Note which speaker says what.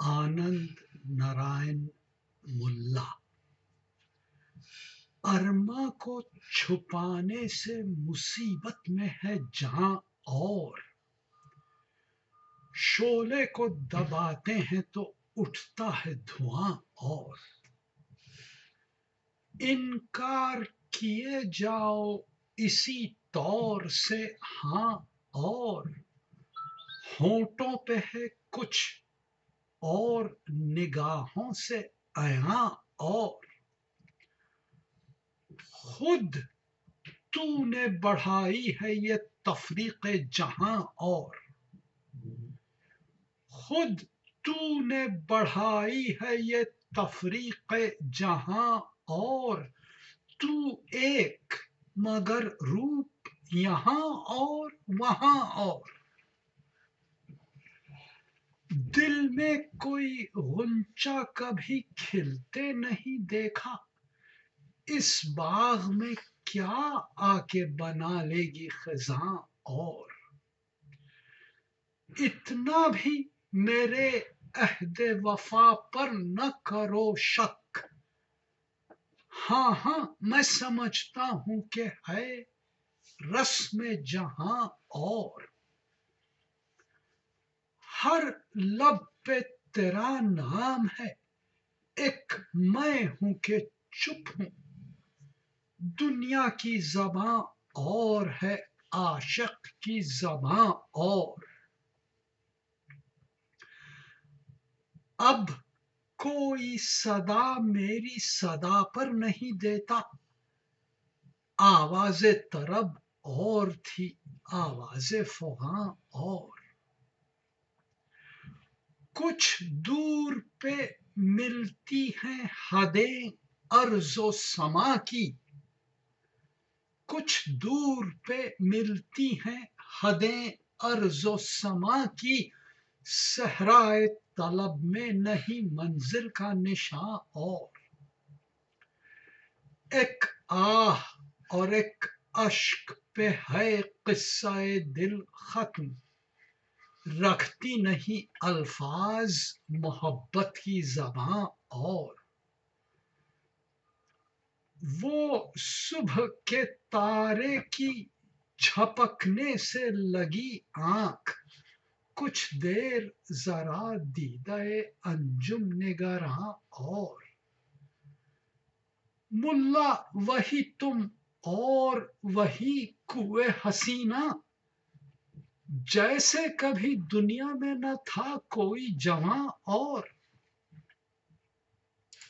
Speaker 1: آنند نارائن ملا ارما کو چھپانے سے مصیبت میں ہے جہاں اور شولے کو دباتے ہیں تو اٹھتا ہے دھواں اور انکار کیے جاؤ اسی طور سے ہاں اور ہونٹوں پہ ہے کچھ اور نگاہوں سے ایاں اور۔ خود تو نے بڑھائی ہے یہ تفریق جہاں اور۔ خود تو نے بڑھائی ہے یہ تفریق جہاں اور۔ تو ایک مگر روپ یہاں اور وہاں اور۔ دل میں کوئی غنچہ کبھی کھلتے نہیں دیکھا۔ اس باغ میں کیا آ کے بنا لے گی خزاں اور؟ اتنا بھی میرے عہد وفا پر نہ کرو شک۔ ہاں ہاں میں سمجھتا ہوں کہ ہے رسم جہاں اور۔ ہر لب پہ تیرا نام ہے۔ ایک میں ہوں کہ چپ ہوں۔ دنیا کی زباں اور ہے، عاشق کی زباں اور۔ اب کوئی صدا میری صدا پر نہیں دیتا۔ آواز طرب اور تھی آواز فغاں اور۔ کچھ دور پہ ملتی ہیں حدیں ارض و سما کی۔ کچھ دور پہ ملتی ہیں حدیں ارض و سما کی۔ صحرائے طلب میں نہیں منزل کا نشاں اور۔ ایک آہ اور ایک اشک پہ ہے قصہ دل ختم۔ رکھتی نہیں، الفاظ محبت کی زباں اور۔ وہ صبح کے تارے کی جھپکنے سے لگی آنکھ۔ کچھ دیر ذرا دیدہ انجم نگراں اور۔ ملا، وہی تم اور وہی کوئے حسینہ۔ جیسے کبھی دنیا میں نہ تھا کوئی جہاں اور۔